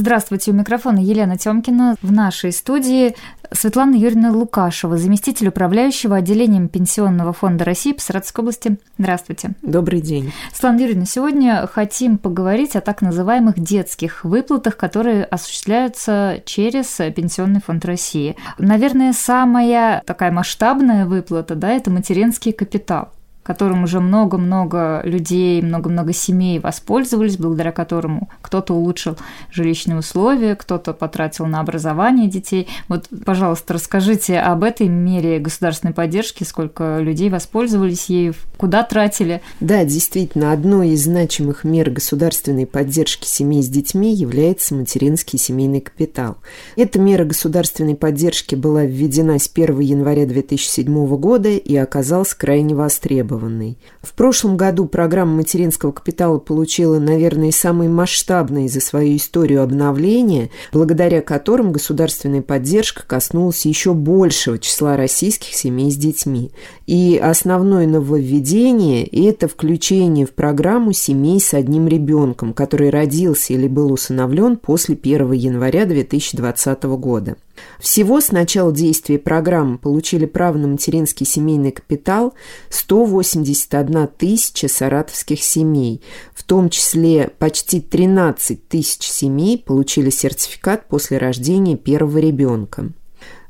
Здравствуйте, у микрофона Елена Тёмкина. В нашей студии Светлана Юрьевна Лукашева, заместитель управляющего отделением Пенсионного фонда России по Саратовской области. Здравствуйте. Добрый день. Светлана Юрьевна, сегодня хотим поговорить о так называемых детских выплатах, которые осуществляются через Пенсионный фонд России. Наверное, самая такая масштабная выплата, да, это материнский капитал которым уже много-много людей, много-много семей воспользовались, благодаря которому кто-то улучшил жилищные условия, кто-то потратил на образование детей. Вот, пожалуйста, расскажите об этой мере государственной поддержки, сколько людей воспользовались ею, куда тратили. Да, действительно, одной из значимых мер государственной поддержки семей с детьми является материнский семейный капитал. Эта мера государственной поддержки была введена с 1 января 2007 года и оказалась крайне востребована востребованной. В прошлом году программа материнского капитала получила, наверное, самый масштабный за свою историю обновление, благодаря которым государственная поддержка коснулась еще большего числа российских семей с детьми. И основное нововведение – это включение в программу семей с одним ребенком, который родился или был усыновлен после 1 января 2020 года. Всего с начала действия программы получили право на материнский семейный капитал 181 тысяча саратовских семей, в том числе почти 13 тысяч семей получили сертификат после рождения первого ребенка.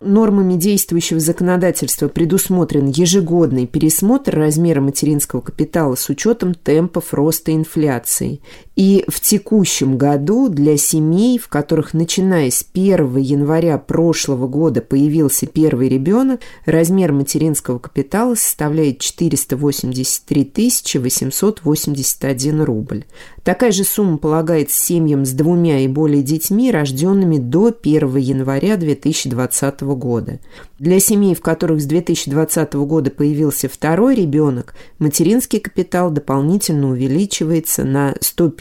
Нормами действующего законодательства предусмотрен ежегодный пересмотр размера материнского капитала с учетом темпов роста инфляции. И в текущем году для семей, в которых начиная с 1 января прошлого года появился первый ребенок, размер материнского капитала составляет 483 881 рубль. Такая же сумма полагается семьям с двумя и более детьми, рожденными до 1 января 2020 года. Для семей, в которых с 2020 года появился второй ребенок, материнский капитал дополнительно увеличивается на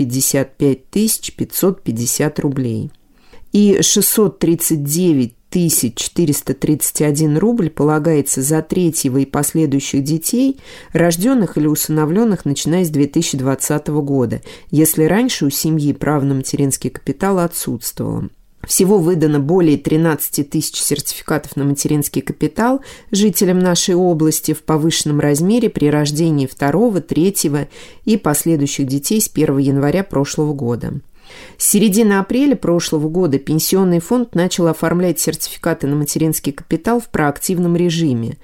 155 550 рублей. И 639 1431 рубль полагается за третьего и последующих детей, рожденных или усыновленных начиная с 2020 года, если раньше у семьи право на материнский капитал отсутствовало. Всего выдано более 13 тысяч сертификатов на материнский капитал жителям нашей области в повышенном размере при рождении второго, третьего и последующих детей с 1 января прошлого года. С середины апреля прошлого года Пенсионный фонд начал оформлять сертификаты на материнский капитал в проактивном режиме.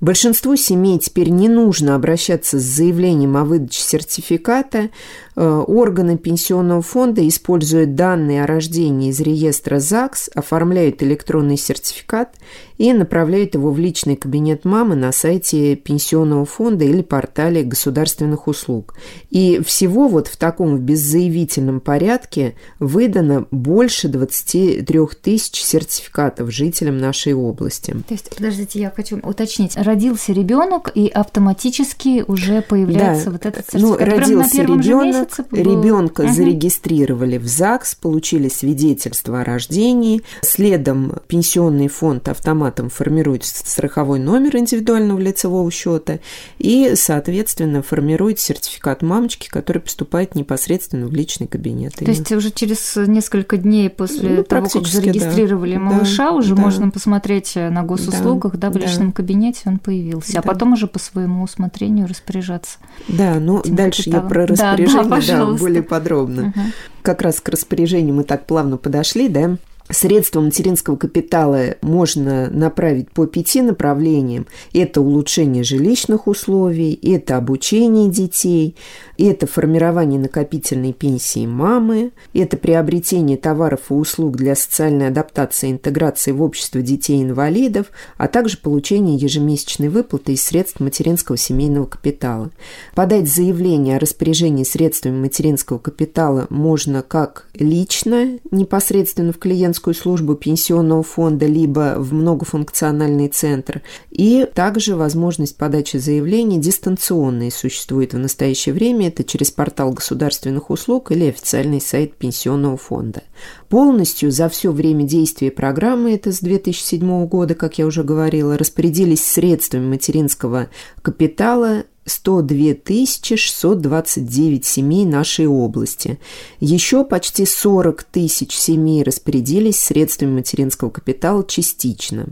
Большинству семей теперь не нужно обращаться с заявлением о выдаче сертификата. Э, органы пенсионного фонда, используя данные о рождении из реестра ЗАГС, оформляют электронный сертификат и направляют его в личный кабинет мамы на сайте пенсионного фонда или портале государственных услуг. И всего вот в таком беззаявительном порядке выдано больше 23 тысяч сертификатов жителям нашей области. То есть, подождите, я хочу уточнить родился ребенок, и автоматически уже появляется да. вот этот ну, сертификат. Ну, родился ребенок, ребенка угу. зарегистрировали в ЗАГС, получили свидетельство о рождении. Следом пенсионный фонд автоматом формирует страховой номер индивидуального лицевого счета и, соответственно, формирует сертификат мамочки, который поступает непосредственно в личный кабинет. То есть уже через несколько дней после ну, того, как зарегистрировали да. малыша, уже да. можно посмотреть на госуслугах, да, да в личном да. кабинете он появился, да. а потом уже по своему усмотрению распоряжаться. Да, ну дальше капиталом. я про распоряжение да, да, да, более подробно. Угу. Как раз к распоряжению мы так плавно подошли, да. Средства материнского капитала можно направить по пяти направлениям. Это улучшение жилищных условий, это обучение детей, это формирование накопительной пенсии мамы, это приобретение товаров и услуг для социальной адаптации и интеграции в общество детей-инвалидов, а также получение ежемесячной выплаты из средств материнского семейного капитала. Подать заявление о распоряжении средствами материнского капитала можно как лично, непосредственно в клиентскую клиентскую службу пенсионного фонда, либо в многофункциональный центр. И также возможность подачи заявлений дистанционной существует в настоящее время. это через портал государственных услуг или официальный сайт Пенсионного фонда. Полностью за все время действия программы, это с 2007 года, как я уже говорила, распорядились средствами материнского капитала 102 629 семей нашей области. Еще почти 40 тысяч семей распорядились средствами материнского капитала частично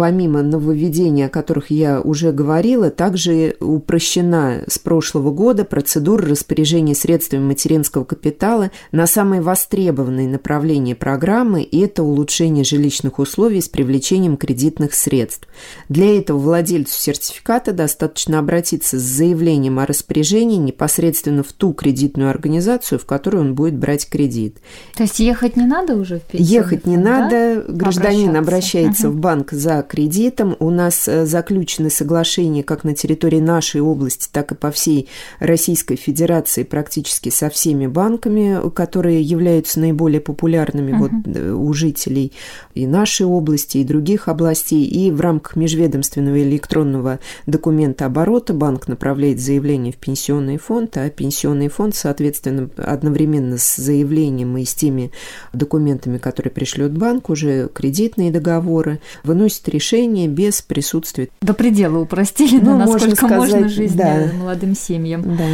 помимо нововведений, о которых я уже говорила, также упрощена с прошлого года процедура распоряжения средствами материнского капитала на самые востребованные направления программы, и это улучшение жилищных условий с привлечением кредитных средств. Для этого владельцу сертификата достаточно обратиться с заявлением о распоряжении непосредственно в ту кредитную организацию, в которую он будет брать кредит. То есть ехать не надо уже в пенсионный Ехать не да? надо, гражданин обращается угу. в банк за кредитом. У нас э, заключены соглашения как на территории нашей области, так и по всей Российской Федерации практически со всеми банками, которые являются наиболее популярными uh-huh. вот, э, у жителей и нашей области, и других областей. И в рамках межведомственного электронного документа оборота банк направляет заявление в пенсионный фонд, а пенсионный фонд, соответственно, одновременно с заявлением и с теми документами, которые пришлет банк, уже кредитные договоры, выносит решение решение без присутствия. До предела упростили, ну, насколько можно, сказать, можно жизнь да. молодым семьям. Да.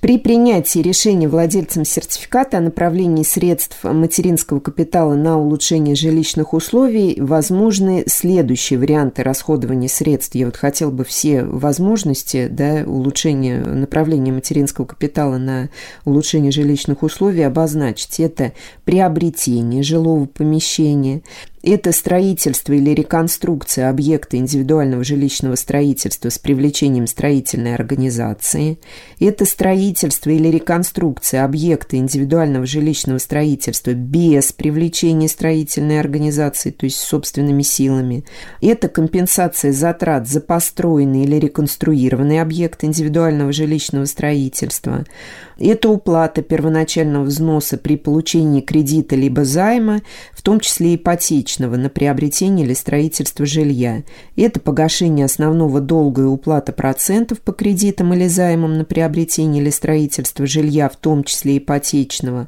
При принятии решения владельцам сертификата о направлении средств материнского капитала на улучшение жилищных условий возможны следующие варианты расходования средств. Я вот хотел бы все возможности да, улучшения направления материнского капитала на улучшение жилищных условий обозначить. Это приобретение жилого помещения, это строительство или реконструкция объекта индивидуального жилищного строительства с привлечением строительной организации. Это строительство или реконструкция объекта индивидуального жилищного строительства без привлечения строительной организации, то есть собственными силами. Это компенсация затрат за построенный или реконструированный объект индивидуального жилищного строительства. Это уплата первоначального взноса при получении кредита либо займа, том числе ипотечного, на приобретение или строительство жилья. Это погашение основного долга и уплата процентов по кредитам или займам на приобретение или строительство жилья, в том числе ипотечного.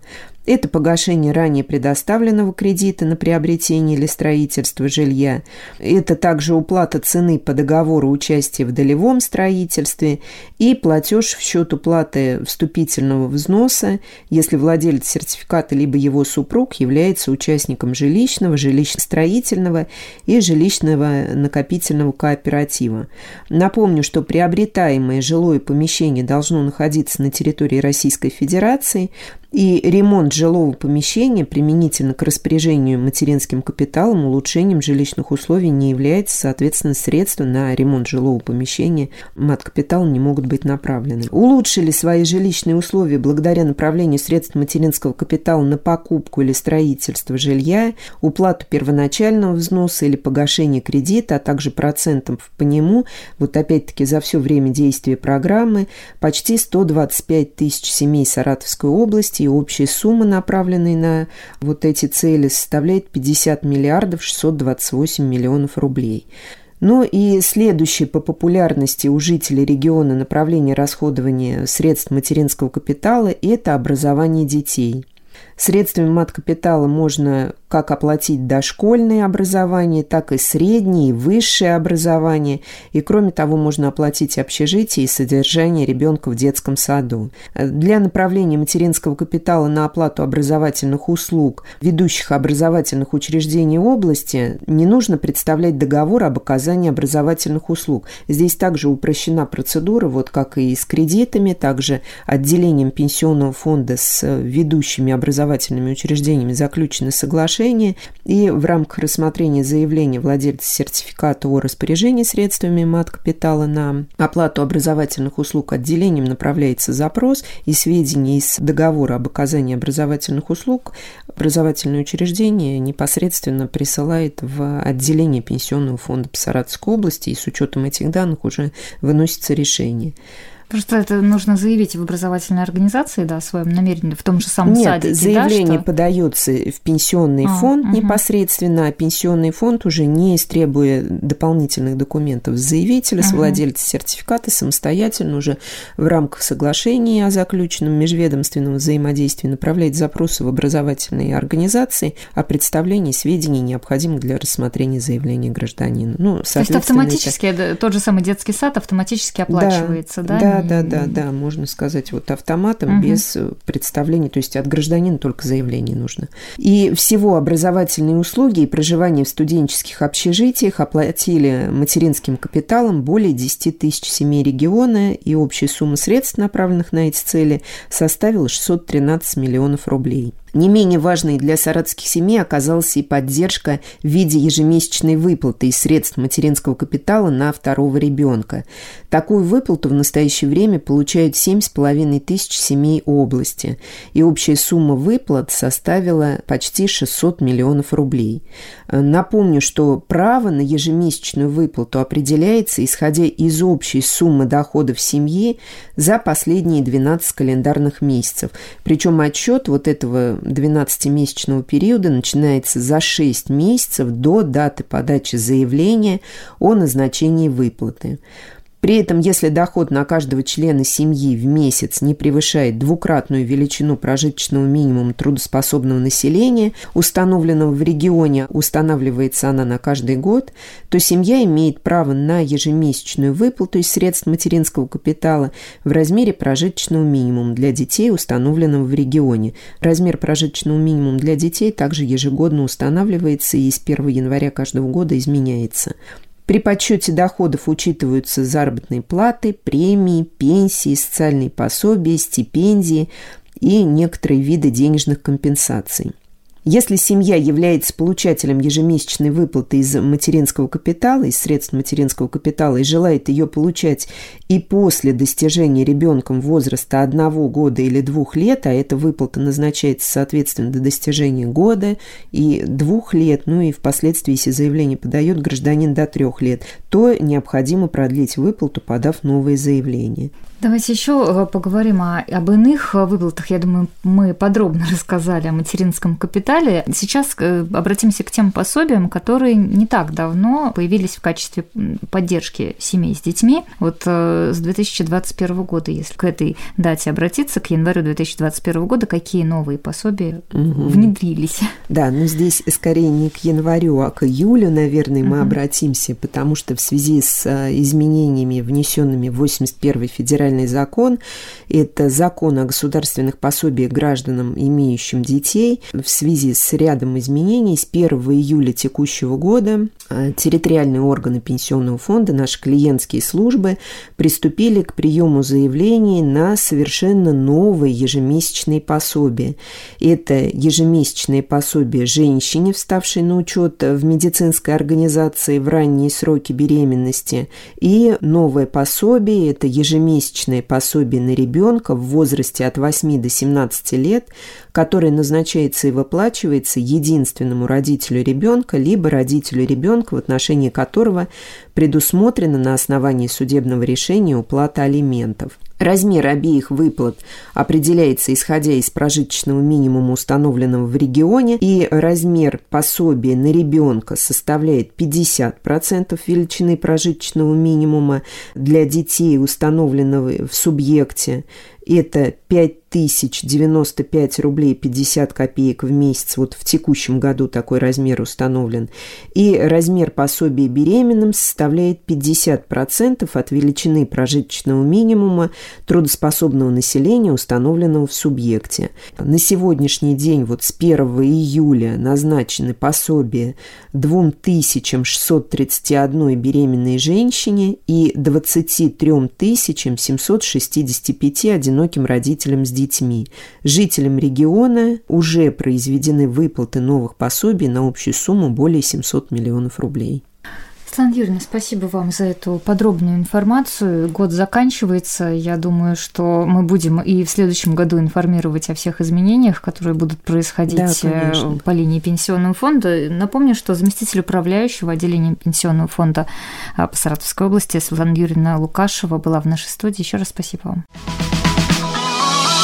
Это погашение ранее предоставленного кредита на приобретение или строительство жилья. Это также уплата цены по договору участия в долевом строительстве и платеж в счет уплаты вступительного взноса, если владелец сертификата либо его супруг является участником жилищного, жилищно-строительного и жилищного накопительного кооператива. Напомню, что приобретаемое жилое помещение должно находиться на территории Российской Федерации, и ремонт жилого помещения применительно к распоряжению материнским капиталом улучшением жилищных условий не является, соответственно, средства на ремонт жилого помещения мат-капитал не могут быть направлены. Улучшили свои жилищные условия благодаря направлению средств материнского капитала на покупку или строительство жилья, уплату первоначального взноса или погашение кредита, а также процентов по нему, вот опять-таки за все время действия программы, почти 125 тысяч семей Саратовской области и общая сумма, направленная на вот эти цели, составляет 50 миллиардов 628 миллионов рублей. Ну и следующее по популярности у жителей региона направление расходования средств материнского капитала – это образование детей. Средствами мат-капитала можно как оплатить дошкольное образование, так и среднее и высшее образование. И кроме того, можно оплатить общежитие и содержание ребенка в детском саду. Для направления материнского капитала на оплату образовательных услуг ведущих образовательных учреждений области не нужно представлять договор об оказании образовательных услуг. Здесь также упрощена процедура, вот как и с кредитами, также отделением пенсионного фонда с ведущими образовательными учреждениями заключены соглашения соглашение, и в рамках рассмотрения заявления владельца сертификата о распоряжении средствами мат-капитала на оплату образовательных услуг отделением направляется запрос, и сведения из договора об оказании образовательных услуг образовательное учреждение непосредственно присылает в отделение Пенсионного фонда по Саратовской области, и с учетом этих данных уже выносится решение. Просто это нужно заявить в образовательной организации, да, о своем намерении, в том же самом Нет, садике, заявление да, что... подается в пенсионный а, фонд угу. непосредственно, а пенсионный фонд уже не истребуя дополнительных документов с заявителя, с владельца сертификата, самостоятельно уже в рамках соглашения о заключенном межведомственном взаимодействии направляет запросы в образовательные организации о представлении сведений, необходимых для рассмотрения заявления гражданина. Ну, То есть автоматически это... тот же самый детский сад автоматически оплачивается, да? Да, да, да, да, да, можно сказать, вот автоматом, угу. без представления, то есть от гражданина только заявление нужно. И всего образовательные услуги и проживание в студенческих общежитиях оплатили материнским капиталом более 10 тысяч семей региона, и общая сумма средств, направленных на эти цели, составила 613 миллионов рублей. Не менее важной для саратовских семей оказалась и поддержка в виде ежемесячной выплаты из средств материнского капитала на второго ребенка. Такую выплату в настоящее время получают 7,5 тысяч семей области, и общая сумма выплат составила почти 600 миллионов рублей. Напомню, что право на ежемесячную выплату определяется, исходя из общей суммы доходов семьи за последние 12 календарных месяцев. Причем отчет вот этого 12-месячного периода начинается за 6 месяцев до даты подачи заявления о назначении выплаты. При этом, если доход на каждого члена семьи в месяц не превышает двукратную величину прожиточного минимума трудоспособного населения, установленного в регионе, устанавливается она на каждый год, то семья имеет право на ежемесячную выплату из средств материнского капитала в размере прожиточного минимума для детей, установленного в регионе. Размер прожиточного минимума для детей также ежегодно устанавливается и с 1 января каждого года изменяется. При подсчете доходов учитываются заработные платы, премии, пенсии, социальные пособия, стипендии и некоторые виды денежных компенсаций. Если семья является получателем ежемесячной выплаты из материнского капитала, из средств материнского капитала и желает ее получать и после достижения ребенком возраста одного года или двух лет, а эта выплата назначается, соответственно, до достижения года и двух лет, ну и впоследствии, если заявление подает гражданин до трех лет, то необходимо продлить выплату, подав новое заявление. Давайте еще э, поговорим о, об иных э, выплатах. Я думаю, мы подробно рассказали о материнском капитале. Сейчас э, обратимся к тем пособиям, которые не так давно появились в качестве поддержки семей с детьми. Вот с 2021 года, если к этой дате обратиться, к январю 2021 года, какие новые пособия угу. внедрились? Да, но здесь скорее не к январю, а к июлю, наверное, мы угу. обратимся, потому что в связи с изменениями, внесенными в 81 федеральный закон. Это закон о государственных пособиях гражданам, имеющим детей. В связи с рядом изменений с 1 июля текущего года э, территориальные органы пенсионного фонда, наши клиентские службы, приступили к приему заявлений на совершенно новые ежемесячные пособия. Это ежемесячные пособия женщине, вставшей на учет в медицинской организации в ранние сроки беременности, и новое пособие – это ежемесячные месячное пособие на ребенка в возрасте от 8 до 17 лет, которое назначается и выплачивается единственному родителю ребенка, либо родителю ребенка, в отношении которого предусмотрена на основании судебного решения уплата алиментов. Размер обеих выплат определяется исходя из прожиточного минимума, установленного в регионе, и размер пособия на ребенка составляет 50% величины прожиточного минимума для детей, установленного в субъекте. Это 5095 рублей 50 копеек в месяц. Вот в текущем году такой размер установлен. И размер пособия беременным составляет 50% от величины прожиточного минимума трудоспособного населения, установленного в субъекте. На сегодняшний день, вот с 1 июля, назначены пособия 2631 беременной женщине и 23 765 одиноким одиноким родителям с детьми. Жителям региона уже произведены выплаты новых пособий на общую сумму более 700 миллионов рублей. Светлана Юрьевна, спасибо вам за эту подробную информацию. Год заканчивается. Я думаю, что мы будем и в следующем году информировать о всех изменениях, которые будут происходить да, э, по линии пенсионного фонда. Напомню, что заместитель управляющего отделением пенсионного фонда э, по Саратовской области Светлана Юрьевна Лукашева была в нашей студии. Еще раз спасибо вам.